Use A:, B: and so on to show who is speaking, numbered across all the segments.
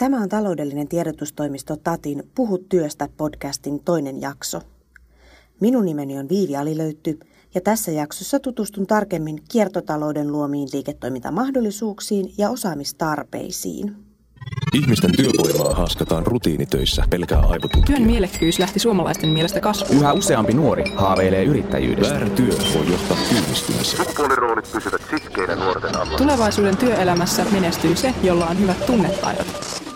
A: Tämä on taloudellinen tiedotustoimisto Tatin Puhu työstä podcastin toinen jakso. Minun nimeni on Viivi Alilöytty ja tässä jaksossa tutustun tarkemmin kiertotalouden luomiin liiketoimintamahdollisuuksiin ja osaamistarpeisiin.
B: Ihmisten työvoimaa haaskataan rutiinitöissä pelkää aivotutkija.
C: Työn mielekkyys lähti suomalaisten mielestä kasvuun.
D: Yhä useampi nuori haaveilee yrittäjyydestä.
B: Väärä työ voi johtaa työllistymiseen.
E: Sukupuoliroolit pysyvät sitkeinä nuorten alla.
C: Tulevaisuuden työelämässä menestyy se, jolla on hyvät tunnetaidot.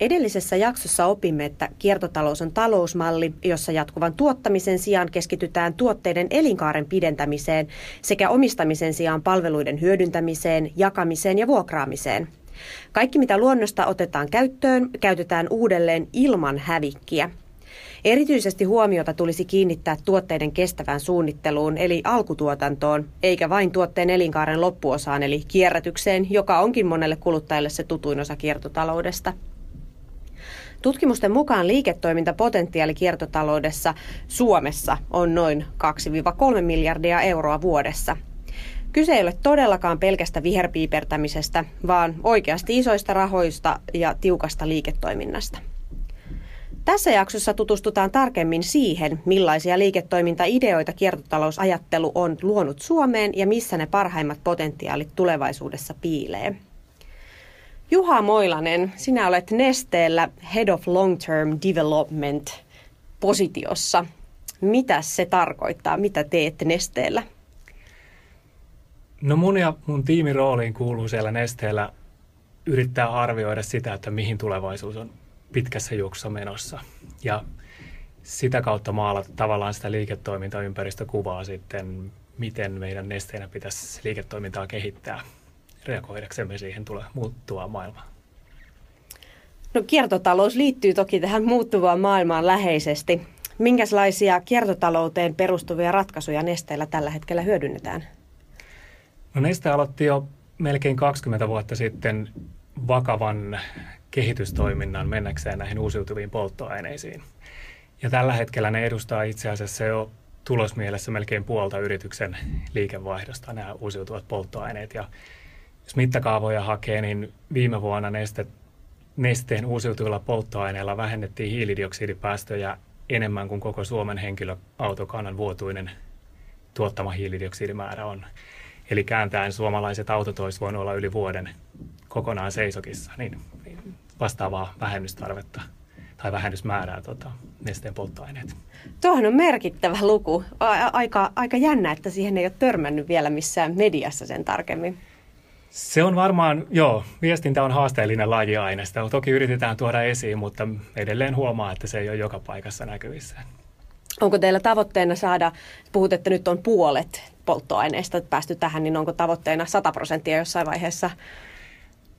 A: Edellisessä jaksossa opimme, että kiertotalous on talousmalli, jossa jatkuvan tuottamisen sijaan keskitytään tuotteiden elinkaaren pidentämiseen sekä omistamisen sijaan palveluiden hyödyntämiseen, jakamiseen ja vuokraamiseen. Kaikki mitä luonnosta otetaan käyttöön, käytetään uudelleen ilman hävikkiä. Erityisesti huomiota tulisi kiinnittää tuotteiden kestävään suunnitteluun eli alkutuotantoon, eikä vain tuotteen elinkaaren loppuosaan eli kierrätykseen, joka onkin monelle kuluttajalle se tutuin osa kiertotaloudesta. Tutkimusten mukaan liiketoimintapotentiaali kiertotaloudessa Suomessa on noin 2-3 miljardia euroa vuodessa. Kyse ei ole todellakaan pelkästä viherpiipertämisestä, vaan oikeasti isoista rahoista ja tiukasta liiketoiminnasta. Tässä jaksossa tutustutaan tarkemmin siihen, millaisia liiketoimintaideoita kiertotalousajattelu on luonut Suomeen ja missä ne parhaimmat potentiaalit tulevaisuudessa piilee. Juha Moilanen, sinä olet Nesteellä Head of Long Term Development positiossa. Mitä se tarkoittaa? Mitä teet Nesteellä?
F: No mun ja mun tiimin rooliin kuuluu siellä Nesteellä yrittää arvioida sitä, että mihin tulevaisuus on pitkässä juoksussa menossa. Ja sitä kautta maalata tavallaan sitä liiketoimintaympäristökuvaa sitten, miten meidän nesteenä pitäisi liiketoimintaa kehittää reagoidaksemme siihen tulee muuttuvaan maailmaan.
A: No kiertotalous liittyy toki tähän muuttuvaan maailmaan läheisesti. Minkälaisia kiertotalouteen perustuvia ratkaisuja nesteillä tällä hetkellä hyödynnetään?
F: No Neste aloitti jo melkein 20 vuotta sitten vakavan kehitystoiminnan mennäkseen näihin uusiutuviin polttoaineisiin. Ja tällä hetkellä ne edustaa itse asiassa jo tulosmielessä melkein puolta yrityksen liikevaihdosta nämä uusiutuvat polttoaineet. Ja jos mittakaavoja hakee, niin viime vuonna neste, nesteen uusiutuvilla polttoaineilla vähennettiin hiilidioksidipäästöjä enemmän kuin koko Suomen henkilöautokannan vuotuinen tuottama hiilidioksidimäärä on. Eli kääntäen suomalaiset autot olisi voinut olla yli vuoden kokonaan seisokissa, niin vastaavaa vähennystarvetta tai vähennysmäärää tota, nesteen polttoaineet.
A: Tuohon on merkittävä luku. Aika, aika jännä, että siihen ei ole törmännyt vielä missään mediassa sen tarkemmin.
F: Se on varmaan, joo, viestintä on haasteellinen laji aina. Sitä toki yritetään tuoda esiin, mutta edelleen huomaa, että se ei ole joka paikassa näkyvissä.
A: Onko teillä tavoitteena saada, puhut, että nyt on puolet polttoaineista päästy tähän, niin onko tavoitteena 100 prosenttia jossain vaiheessa?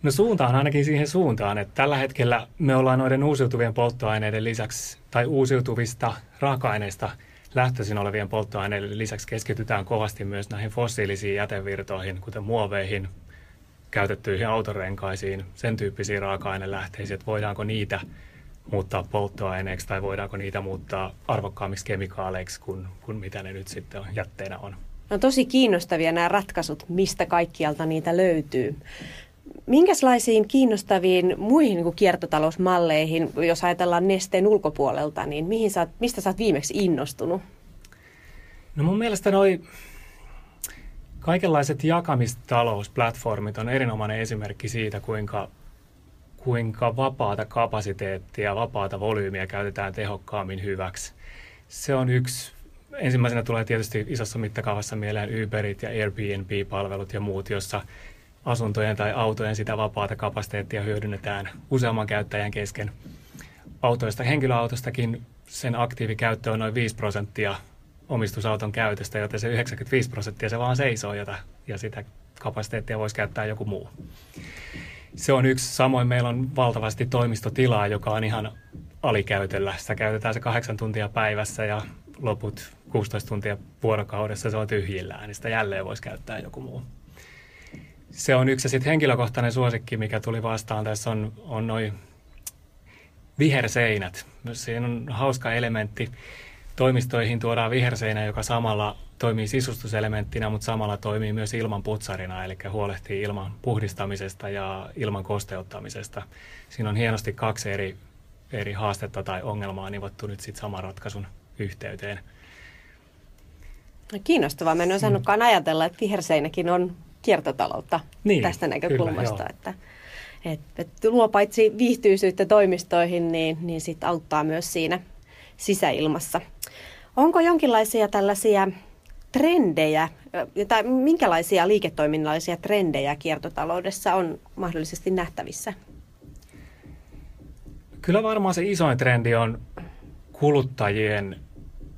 F: No suunta on ainakin siihen suuntaan, että tällä hetkellä me ollaan noiden uusiutuvien polttoaineiden lisäksi tai uusiutuvista raaka-aineista lähtöisin olevien polttoaineiden lisäksi keskitytään kovasti myös näihin fossiilisiin jätevirtoihin, kuten muoveihin, käytettyihin autorenkaisiin, sen tyyppisiin raaka-ainelähteisiin, että voidaanko niitä muuttaa polttoaineeksi tai voidaanko niitä muuttaa arvokkaammiksi kemikaaleiksi kuin, kuin mitä ne nyt sitten on, jätteenä on.
A: No tosi kiinnostavia nämä ratkaisut, mistä kaikkialta niitä löytyy. Minkälaisiin kiinnostaviin muihin niin kuin kiertotalousmalleihin, jos ajatellaan nesteen ulkopuolelta, niin mihin sä, mistä sä oot viimeksi innostunut?
F: No mun mielestä noi Kaikenlaiset jakamistalousplatformit on erinomainen esimerkki siitä, kuinka, kuinka vapaata kapasiteettia, vapaata volyymiä käytetään tehokkaammin hyväksi. Se on yksi, ensimmäisenä tulee tietysti isossa mittakaavassa mieleen Uberit ja Airbnb-palvelut ja muut, jossa asuntojen tai autojen sitä vapaata kapasiteettia hyödynnetään useamman käyttäjän kesken. Autoista, henkilöautostakin sen aktiivikäyttö on noin 5 prosenttia omistusauton käytöstä, joten se 95 prosenttia se vaan seisoo jota, ja sitä kapasiteettia voisi käyttää joku muu. Se on yksi. Samoin meillä on valtavasti toimistotilaa, joka on ihan alikäytöllä. Sitä käytetään se kahdeksan tuntia päivässä ja loput 16 tuntia vuorokaudessa se on tyhjillään, niin sitä jälleen voisi käyttää joku muu. Se on yksi. Sitten henkilökohtainen suosikki, mikä tuli vastaan tässä on, on noin viherseinät. Siinä on hauska elementti toimistoihin tuodaan viherseinä, joka samalla toimii sisustuselementtinä, mutta samalla toimii myös ilman putsarina, eli huolehtii ilman puhdistamisesta ja ilman kosteuttamisesta. Siinä on hienosti kaksi eri, eri haastetta tai ongelmaa nivottu nyt sitten saman ratkaisun yhteyteen.
A: No, kiinnostavaa. Mä en osannutkaan mm. ajatella, että viherseinäkin on kiertotaloutta niin, tästä näkökulmasta. Kyllä, että, että, että luo paitsi viihtyisyyttä toimistoihin, niin, niin sit auttaa myös siinä sisäilmassa. Onko jonkinlaisia tällaisia trendejä, tai minkälaisia liiketoiminnallisia trendejä kiertotaloudessa on mahdollisesti nähtävissä?
F: Kyllä varmaan se isoin trendi on kuluttajien,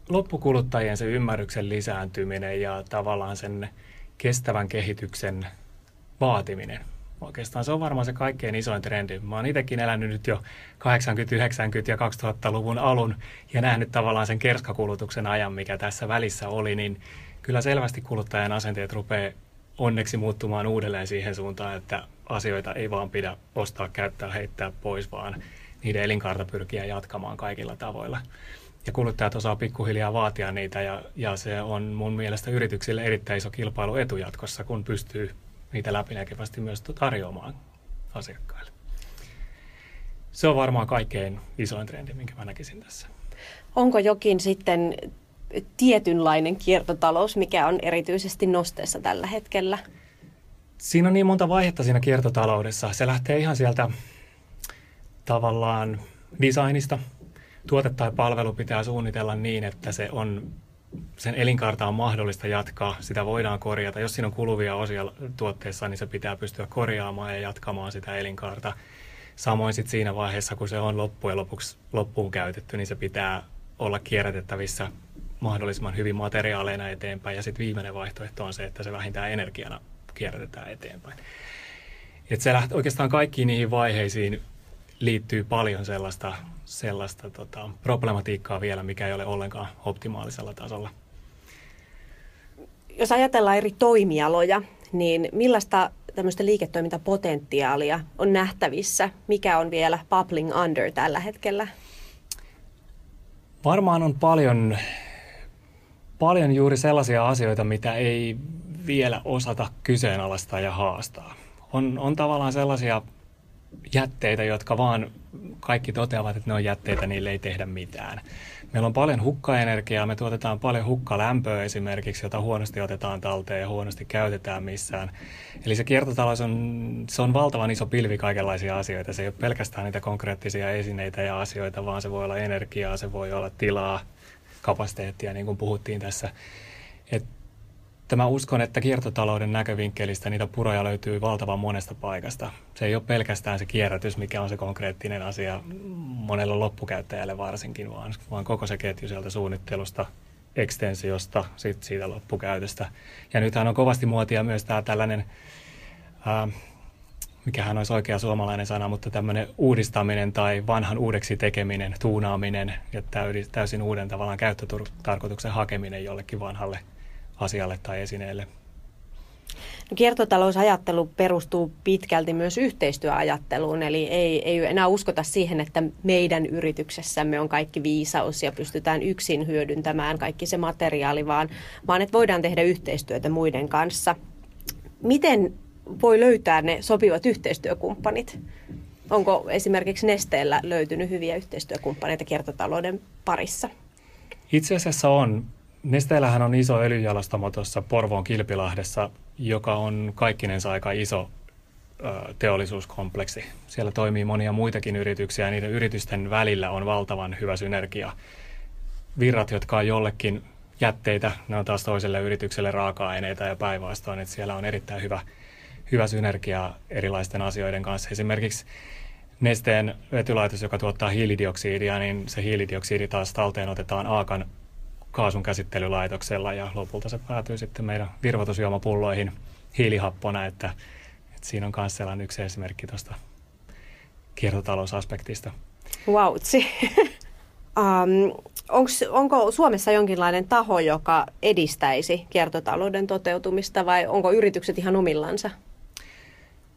F: loppukuluttajien se ymmärryksen lisääntyminen ja tavallaan sen kestävän kehityksen vaatiminen. Oikeastaan se on varmaan se kaikkein isoin trendi. Mä oon itsekin elänyt nyt jo 80-, 90- ja 2000-luvun alun ja nähnyt tavallaan sen kerskakulutuksen ajan, mikä tässä välissä oli, niin kyllä selvästi kuluttajan asenteet rupeaa onneksi muuttumaan uudelleen siihen suuntaan, että asioita ei vaan pidä ostaa, käyttää, heittää pois, vaan niiden elinkaarta pyrkiä jatkamaan kaikilla tavoilla. Ja kuluttajat osaa pikkuhiljaa vaatia niitä ja, ja se on mun mielestä yrityksille erittäin iso kilpailuetu jatkossa, kun pystyy niitä läpinäkevästi myös tarjoamaan asiakkaille. Se on varmaan kaikkein isoin trendi, minkä mä näkisin tässä.
A: Onko jokin sitten tietynlainen kiertotalous, mikä on erityisesti nosteessa tällä hetkellä?
F: Siinä on niin monta vaihetta siinä kiertotaloudessa. Se lähtee ihan sieltä tavallaan designista. Tuote tai palvelu pitää suunnitella niin, että se on sen elinkaarta on mahdollista jatkaa, sitä voidaan korjata. Jos siinä on kuluvia osia tuotteessa, niin se pitää pystyä korjaamaan ja jatkamaan sitä elinkaarta. Samoin sitten siinä vaiheessa, kun se on loppujen lopuksi loppuun käytetty, niin se pitää olla kierrätettävissä mahdollisimman hyvin materiaaleina eteenpäin. Ja sitten viimeinen vaihtoehto on se, että se vähintään energiana kierrätetään eteenpäin. Et se lähtee oikeastaan kaikkiin niihin vaiheisiin liittyy paljon sellaista, sellaista tota, problematiikkaa vielä, mikä ei ole ollenkaan optimaalisella tasolla.
A: Jos ajatellaan eri toimialoja, niin millaista tämmöistä liiketoimintapotentiaalia on nähtävissä? Mikä on vielä bubbling under tällä hetkellä?
F: Varmaan on paljon, paljon juuri sellaisia asioita, mitä ei vielä osata kyseenalaistaa ja haastaa. On, on tavallaan sellaisia jätteitä, jotka vaan kaikki toteavat, että ne on jätteitä, niille ei tehdä mitään. Meillä on paljon hukkaenergiaa, me tuotetaan paljon hukkalämpöä esimerkiksi, jota huonosti otetaan talteen ja huonosti käytetään missään. Eli se kiertotalous on, se on valtavan iso pilvi kaikenlaisia asioita. Se ei ole pelkästään niitä konkreettisia esineitä ja asioita, vaan se voi olla energiaa, se voi olla tilaa, kapasiteettia, niin kuin puhuttiin tässä. Et että mä uskon, että kiertotalouden näkövinkkelistä niitä puroja löytyy valtavan monesta paikasta. Se ei ole pelkästään se kierrätys, mikä on se konkreettinen asia monella loppukäyttäjälle varsinkin, vaan, vaan koko se ketju sieltä suunnittelusta, ekstensiosta, sit siitä loppukäytöstä. Ja nythän on kovasti muotia myös tämä tällainen, ää, mikähän olisi oikea suomalainen sana, mutta tämmöinen uudistaminen tai vanhan uudeksi tekeminen, tuunaaminen ja täysin uuden tavallaan käyttötarkoituksen hakeminen jollekin vanhalle asialle tai esineelle.
A: No, kiertotalousajattelu perustuu pitkälti myös yhteistyöajatteluun, eli ei, ei enää uskota siihen, että meidän yrityksessämme on kaikki viisaus ja pystytään yksin hyödyntämään kaikki se materiaali, vaan, vaan että voidaan tehdä yhteistyötä muiden kanssa. Miten voi löytää ne sopivat yhteistyökumppanit? Onko esimerkiksi Nesteellä löytynyt hyviä yhteistyökumppaneita kiertotalouden parissa?
F: Itse asiassa on. Nesteellähän on iso öljyjalostamo tuossa Porvoon Kilpilahdessa, joka on kaikkinensa aika iso ö, teollisuuskompleksi. Siellä toimii monia muitakin yrityksiä ja niiden yritysten välillä on valtavan hyvä synergia. Virrat, jotka on jollekin jätteitä, ne on taas toiselle yritykselle raaka-aineita ja päinvastoin, että siellä on erittäin hyvä, hyvä synergia erilaisten asioiden kanssa. Esimerkiksi Nesteen vetylaitos, joka tuottaa hiilidioksidia, niin se hiilidioksidi taas talteen otetaan Aakan kaasun käsittelylaitoksella ja lopulta se päätyy sitten meidän virvoitusjuomapulloihin hiilihappona, että, että siinä on myös sellainen yksi esimerkki tuosta kiertotalousaspektista.
A: Vautsi. um, onks, onko Suomessa jonkinlainen taho, joka edistäisi kiertotalouden toteutumista vai onko yritykset ihan omillansa?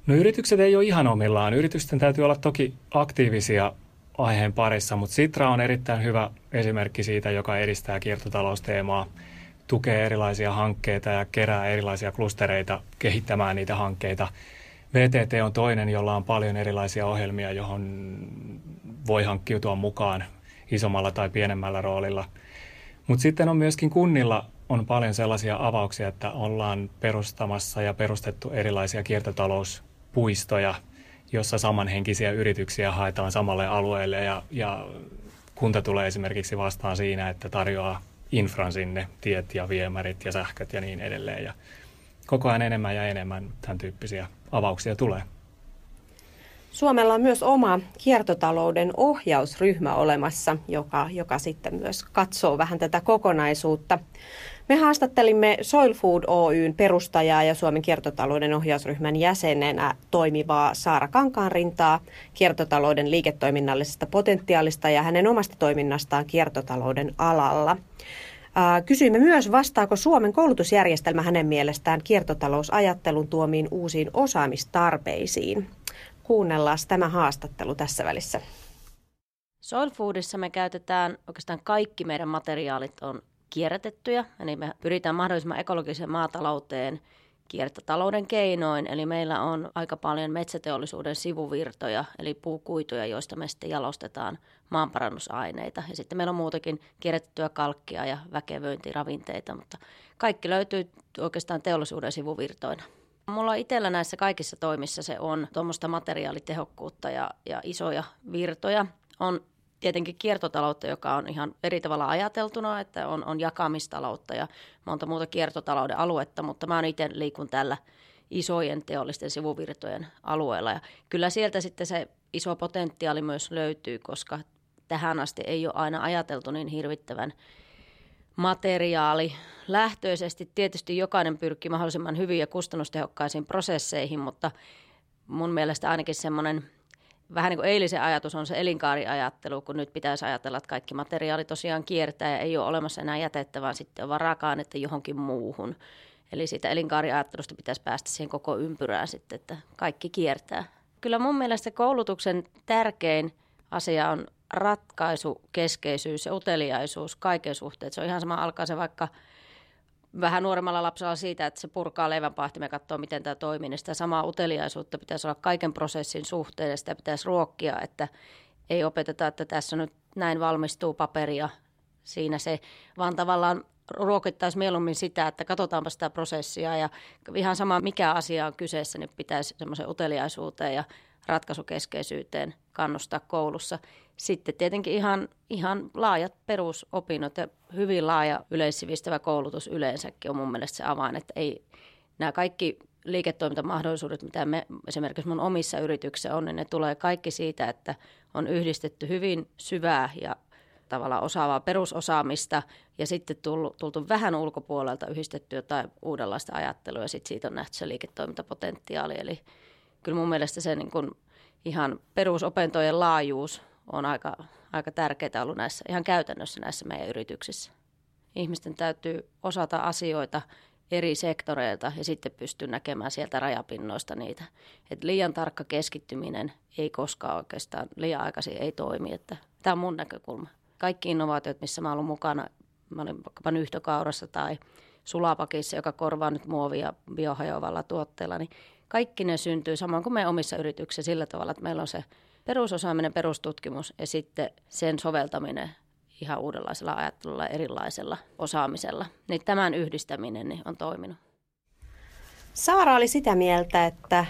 F: No yritykset ei ole ihan omillaan. Yritysten täytyy olla toki aktiivisia aiheen parissa, mutta Sitra on erittäin hyvä esimerkki siitä, joka edistää kiertotalousteemaa. tukee erilaisia hankkeita ja kerää erilaisia klustereita kehittämään niitä hankkeita. VTT on toinen, jolla on paljon erilaisia ohjelmia, johon voi hankkiutua mukaan isommalla tai pienemmällä roolilla. Mutta sitten on myöskin kunnilla on paljon sellaisia avauksia, että ollaan perustamassa ja perustettu erilaisia kiertotalouspuistoja, jossa samanhenkisiä yrityksiä haetaan samalle alueelle ja, ja kunta tulee esimerkiksi vastaan siinä, että tarjoaa infran sinne, tiet ja viemärit ja sähköt ja niin edelleen. Ja koko ajan enemmän ja enemmän tämän tyyppisiä avauksia tulee.
A: Suomella on myös oma kiertotalouden ohjausryhmä olemassa, joka, joka sitten myös katsoo vähän tätä kokonaisuutta. Me haastattelimme Soil Food Oyn perustajaa ja Suomen kiertotalouden ohjausryhmän jäsenenä toimivaa Saara Kankaanrintaa kiertotalouden liiketoiminnallisesta potentiaalista ja hänen omasta toiminnastaan kiertotalouden alalla. Kysyimme myös, vastaako Suomen koulutusjärjestelmä hänen mielestään kiertotalousajattelun tuomiin uusiin osaamistarpeisiin. Kuunnellaan tämä haastattelu tässä välissä.
G: Soil Foodissa me käytetään oikeastaan kaikki meidän materiaalit on kierrätettyjä, eli me pyritään mahdollisimman ekologiseen maatalouteen kiertotalouden keinoin, eli meillä on aika paljon metsäteollisuuden sivuvirtoja, eli puukuituja, joista me sitten jalostetaan maanparannusaineita. Ja sitten meillä on muutakin kierrätettyä kalkkia ja väkevöintiravinteita, mutta kaikki löytyy oikeastaan teollisuuden sivuvirtoina. Mulla itsellä näissä kaikissa toimissa se on tuommoista materiaalitehokkuutta ja, ja isoja virtoja. On tietenkin kiertotaloutta, joka on ihan eri tavalla ajateltuna, että on, on jakamistaloutta ja monta muuta kiertotalouden aluetta, mutta mä itse liikun tällä isojen teollisten sivuvirtojen alueella. Ja kyllä sieltä sitten se iso potentiaali myös löytyy, koska tähän asti ei ole aina ajateltu niin hirvittävän materiaali lähtöisesti. Tietysti jokainen pyrkii mahdollisimman hyvin ja kustannustehokkaisiin prosesseihin, mutta mun mielestä ainakin semmoinen vähän niin kuin eilisen ajatus on se elinkaariajattelu, kun nyt pitäisi ajatella, että kaikki materiaali tosiaan kiertää ja ei ole olemassa enää jätettä, vaan sitten on varakaan, että johonkin muuhun. Eli siitä elinkaariajattelusta pitäisi päästä siihen koko ympyrään sitten, että kaikki kiertää. Kyllä mun mielestä koulutuksen tärkein asia on ratkaisukeskeisyys ja uteliaisuus kaiken suhteen. Se on ihan sama, alkaa se vaikka vähän nuoremmalla lapsella siitä, että se purkaa leivänpahtimen ja katsoo, miten tämä toimii. Niin sitä samaa uteliaisuutta pitäisi olla kaiken prosessin suhteen ja sitä pitäisi ruokkia, että ei opeteta, että tässä nyt näin valmistuu paperia siinä se, vaan tavallaan ruokittaisi mieluummin sitä, että katsotaanpa sitä prosessia ja ihan sama mikä asia on kyseessä, niin pitäisi semmoisen uteliaisuuteen ja ratkaisukeskeisyyteen kannustaa koulussa. Sitten tietenkin ihan, ihan laajat perusopinnot ja hyvin laaja yleissivistävä koulutus yleensäkin on mun mielestä se avain, että ei nämä kaikki liiketoimintamahdollisuudet, mitä me esimerkiksi mun omissa yrityksissä on, niin ne tulee kaikki siitä, että on yhdistetty hyvin syvää ja tavallaan osaavaa perusosaamista ja sitten tullut, tultu vähän ulkopuolelta yhdistettyä jotain uudenlaista ajattelua ja sitten siitä on nähty se liiketoimintapotentiaali. Eli kyllä mun mielestä se niin kuin ihan perusopentojen laajuus on aika, aika tärkeää ollut näissä, ihan käytännössä näissä meidän yrityksissä. Ihmisten täytyy osata asioita eri sektoreilta ja sitten pystyy näkemään sieltä rajapinnoista niitä. Et liian tarkka keskittyminen ei koskaan oikeastaan liian aikaisin ei toimi. Että tämä on mun näkökulma. Kaikki innovaatiot, missä mä olen mukana, mä olen vaikkapa nyhtökaurassa tai sulapakissa, joka korvaa nyt muovia biohajoavalla tuotteella, niin kaikki ne syntyy samoin kuin me omissa yrityksissä sillä tavalla, että meillä on se perusosaaminen, perustutkimus ja sitten sen soveltaminen ihan uudenlaisella ajattelulla, erilaisella osaamisella. Niin tämän yhdistäminen niin on toiminut.
A: Saara oli sitä mieltä, että,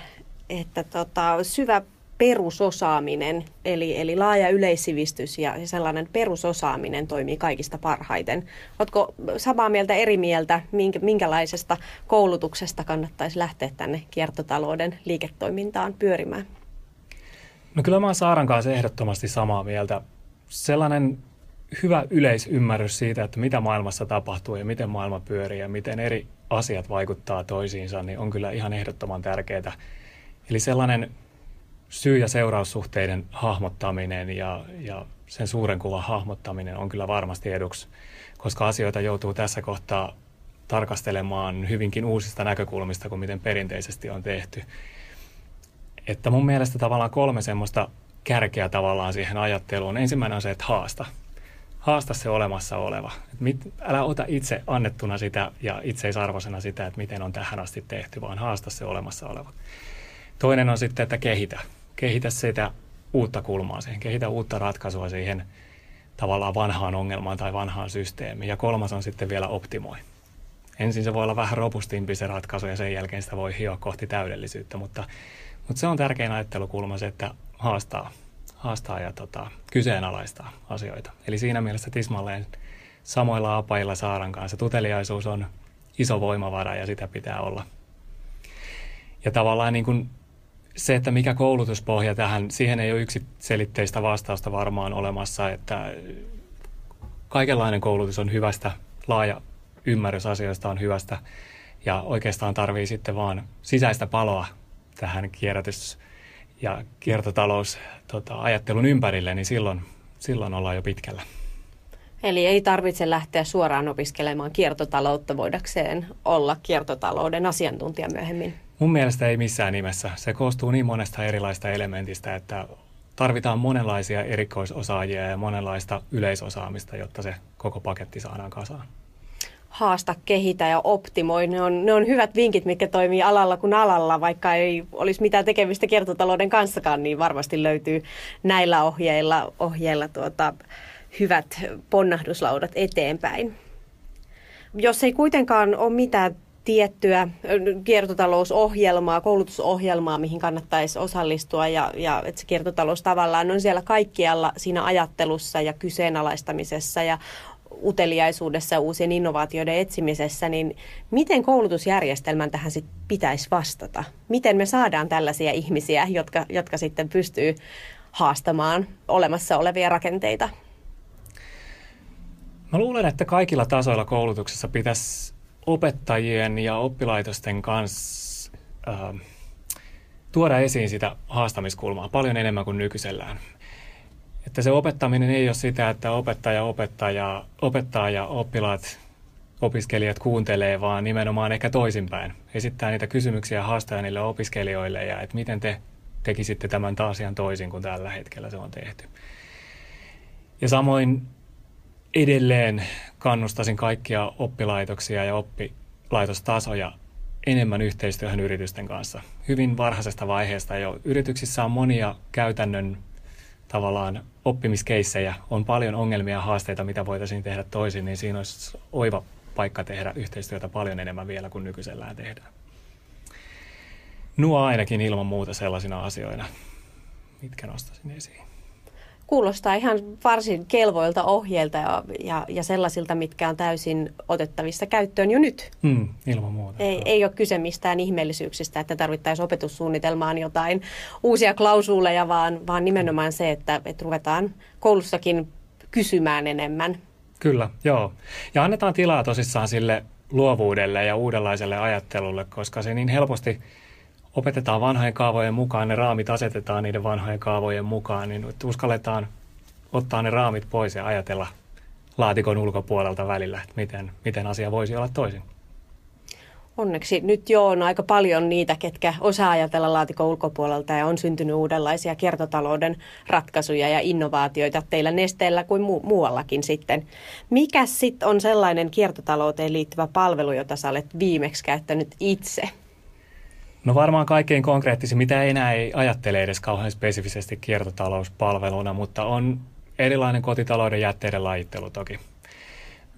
A: että tota, syvä perusosaaminen, eli, eli laaja yleissivistys ja sellainen perusosaaminen toimii kaikista parhaiten. Oletko samaa mieltä, eri mieltä, minkälaisesta koulutuksesta kannattaisi lähteä tänne kiertotalouden liiketoimintaan pyörimään?
F: No kyllä mä oon Saaran kanssa ehdottomasti samaa mieltä. Sellainen hyvä yleisymmärrys siitä, että mitä maailmassa tapahtuu ja miten maailma pyörii ja miten eri asiat vaikuttaa toisiinsa, niin on kyllä ihan ehdottoman tärkeää. Eli sellainen syy- ja seuraussuhteiden hahmottaminen ja, ja sen suuren kuvan hahmottaminen on kyllä varmasti eduksi, koska asioita joutuu tässä kohtaa tarkastelemaan hyvinkin uusista näkökulmista kuin miten perinteisesti on tehty. Että mun mielestä tavallaan kolme semmoista kärkeä tavallaan siihen ajatteluun. Ensimmäinen on se, että haasta. haasta se olemassa oleva. Et mit, älä ota itse annettuna sitä ja itseisarvoisena sitä, että miten on tähän asti tehty, vaan haasta se olemassa oleva. Toinen on sitten, että kehitä. Kehitä sitä uutta kulmaa siihen, kehitä uutta ratkaisua siihen tavallaan vanhaan ongelmaan tai vanhaan systeemiin. Ja kolmas on sitten vielä optimoi. Ensin se voi olla vähän robustimpi se ratkaisu ja sen jälkeen sitä voi hioa kohti täydellisyyttä, mutta, mutta se on tärkein ajattelukulma se, että haastaa, haastaa ja tota, kyseenalaistaa asioita. Eli siinä mielessä tismalleen samoilla apailla Saaran kanssa. Tuteliaisuus on iso voimavara ja sitä pitää olla. Ja tavallaan niin kuin se, että mikä koulutuspohja tähän, siihen ei ole yksiselitteistä vastausta varmaan olemassa, että kaikenlainen koulutus on hyvästä, laaja ymmärrys asioista on hyvästä ja oikeastaan tarvii sitten vaan sisäistä paloa tähän kierrätys- ja kiertotalous tota, ajattelun ympärille, niin silloin, silloin ollaan jo pitkällä.
A: Eli ei tarvitse lähteä suoraan opiskelemaan kiertotaloutta voidakseen olla kiertotalouden asiantuntija myöhemmin.
F: Mun mielestä ei missään nimessä. Se koostuu niin monesta erilaista elementistä, että tarvitaan monenlaisia erikoisosaajia ja monenlaista yleisosaamista, jotta se koko paketti saadaan kasaan.
A: Haasta, kehitä ja optimoi. Ne on, ne on hyvät vinkit, mitkä toimii alalla kuin alalla, vaikka ei olisi mitään tekemistä kiertotalouden kanssakaan, niin varmasti löytyy näillä ohjeilla, ohjeilla tuota, hyvät ponnahduslaudat eteenpäin. Jos ei kuitenkaan ole mitään tiettyä kiertotalousohjelmaa, koulutusohjelmaa, mihin kannattaisi osallistua ja, ja että se kiertotalous tavallaan on siellä kaikkialla siinä ajattelussa ja kyseenalaistamisessa ja uteliaisuudessa ja uusien innovaatioiden etsimisessä, niin miten koulutusjärjestelmän tähän sit pitäisi vastata? Miten me saadaan tällaisia ihmisiä, jotka, jotka sitten pystyy haastamaan olemassa olevia rakenteita?
F: Mä luulen, että kaikilla tasoilla koulutuksessa pitäisi opettajien ja oppilaitosten kanssa äh, tuoda esiin sitä haastamiskulmaa paljon enemmän kuin nykyisellään. Että se opettaminen ei ole sitä, että opettaja opettaa ja, opettaa ja oppilaat, opiskelijat kuuntelee, vaan nimenomaan ehkä toisinpäin. Esittää niitä kysymyksiä ja haastaja niille opiskelijoille ja että miten te tekisitte tämän taas ihan toisin kuin tällä hetkellä se on tehty. Ja samoin edelleen kannustaisin kaikkia oppilaitoksia ja oppilaitostasoja enemmän yhteistyöhön yritysten kanssa. Hyvin varhaisesta vaiheesta jo. Yrityksissä on monia käytännön tavallaan oppimiskeissejä, on paljon ongelmia ja haasteita, mitä voitaisiin tehdä toisin, niin siinä olisi oiva paikka tehdä yhteistyötä paljon enemmän vielä kuin nykyisellään tehdään. Nuo ainakin ilman muuta sellaisina asioina, mitkä nostaisin esiin
A: kuulostaa ihan varsin kelvoilta ohjeilta ja, ja, ja sellaisilta, mitkä on täysin otettavissa käyttöön jo nyt.
F: Mm, ilman muuta.
A: Ei, ei ole kyse mistään ihmeellisyyksistä, että tarvittaisiin opetussuunnitelmaan jotain uusia klausuuleja, vaan, vaan nimenomaan se, että, että ruvetaan koulussakin kysymään enemmän.
F: Kyllä, joo. Ja annetaan tilaa tosissaan sille luovuudelle ja uudenlaiselle ajattelulle, koska se niin helposti – opetetaan vanhojen kaavojen mukaan, ne raamit asetetaan niiden vanhojen kaavojen mukaan, niin uskalletaan ottaa ne raamit pois ja ajatella laatikon ulkopuolelta välillä, että miten, miten asia voisi olla toisin.
A: Onneksi nyt jo on aika paljon niitä, ketkä osaa ajatella laatikon ulkopuolelta ja on syntynyt uudenlaisia kiertotalouden ratkaisuja ja innovaatioita teillä nesteellä kuin mu- muuallakin sitten. Mikä sitten on sellainen kiertotalouteen liittyvä palvelu, jota sä olet viimeksi käyttänyt itse?
F: No varmaan kaikkein konkreettisin, mitä enää ei ajattele edes kauhean spesifisesti kiertotalouspalveluna, mutta on erilainen kotitalouden jätteiden lajittelu toki.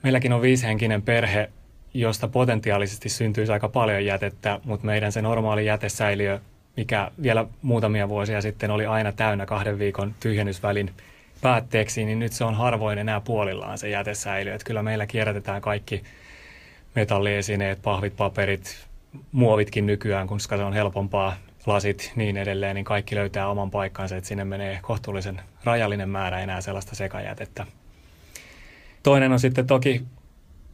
F: Meilläkin on viisihenkinen perhe, josta potentiaalisesti syntyisi aika paljon jätettä, mutta meidän se normaali jätesäiliö, mikä vielä muutamia vuosia sitten oli aina täynnä kahden viikon tyhjennysvälin päätteeksi, niin nyt se on harvoin enää puolillaan se jätesäiliö. Että kyllä meillä kierrätetään kaikki metalliesineet, pahvit, paperit, muovitkin nykyään, koska se on helpompaa, lasit niin edelleen, niin kaikki löytää oman paikkansa, että sinne menee kohtuullisen rajallinen määrä enää sellaista sekajätettä. Toinen on sitten toki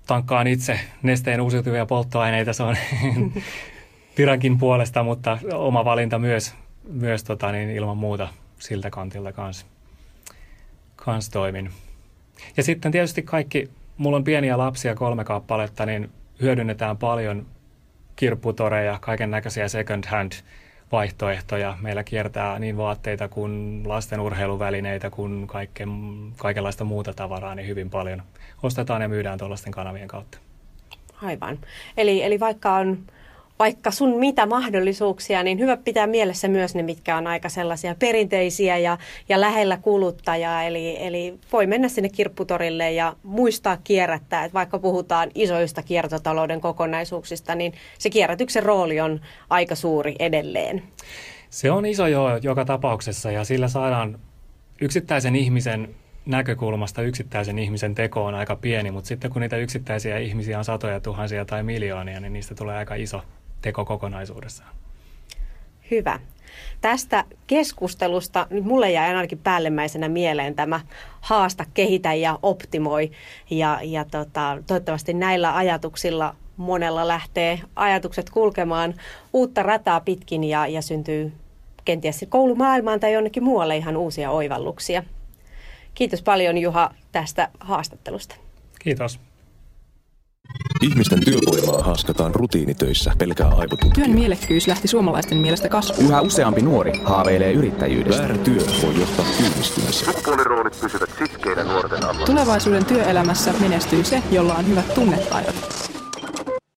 F: tankkaan itse nesteen uusiutuvia polttoaineita, se on virankin puolesta, mutta oma valinta myös, myös tota, niin ilman muuta siltä kantilta kanssa kans toimin. Ja sitten tietysti kaikki, mulla on pieniä lapsia, kolme kappaletta, niin hyödynnetään paljon kirpputoreja, kaiken näköisiä second hand vaihtoehtoja. Meillä kiertää niin vaatteita kuin lasten urheiluvälineitä kuin kaikke, kaikenlaista muuta tavaraa niin hyvin paljon. Ostetaan ja myydään tuollaisten kanavien kautta.
A: Aivan. Eli, eli vaikka on vaikka sun mitä mahdollisuuksia, niin hyvä pitää mielessä myös ne, mitkä on aika sellaisia perinteisiä ja, ja lähellä kuluttajaa. Eli, eli voi mennä sinne kirpputorille ja muistaa kierrättää, että vaikka puhutaan isoista kiertotalouden kokonaisuuksista, niin se kierrätyksen rooli on aika suuri edelleen.
F: Se on iso jo joka tapauksessa ja sillä saadaan yksittäisen ihmisen näkökulmasta yksittäisen ihmisen teko on aika pieni, mutta sitten kun niitä yksittäisiä ihmisiä on satoja tuhansia tai miljoonia, niin niistä tulee aika iso teko kokonaisuudessaan.
A: Hyvä. Tästä keskustelusta nyt mulle jäi ainakin päällimmäisenä mieleen tämä haasta, kehitä ja optimoi. Ja, ja tota, toivottavasti näillä ajatuksilla monella lähtee ajatukset kulkemaan uutta rataa pitkin ja, ja syntyy kenties koulumaailmaan tai jonnekin muualle ihan uusia oivalluksia. Kiitos paljon Juha tästä haastattelusta.
F: Kiitos.
B: Ihmisten työvoimaa haaskataan rutiinitöissä pelkää aivotutkija.
C: Työn mielekkyys lähti suomalaisten mielestä kasvuun.
D: Yhä useampi nuori haaveilee yrittäjyydestä.
B: Väärä työ voi johtaa työllistymiseen.
E: Sukupuoliroolit pysyvät sitkeinä nuorten alla.
C: Tulevaisuuden työelämässä menestyy se, jolla on hyvät tunnetaidot.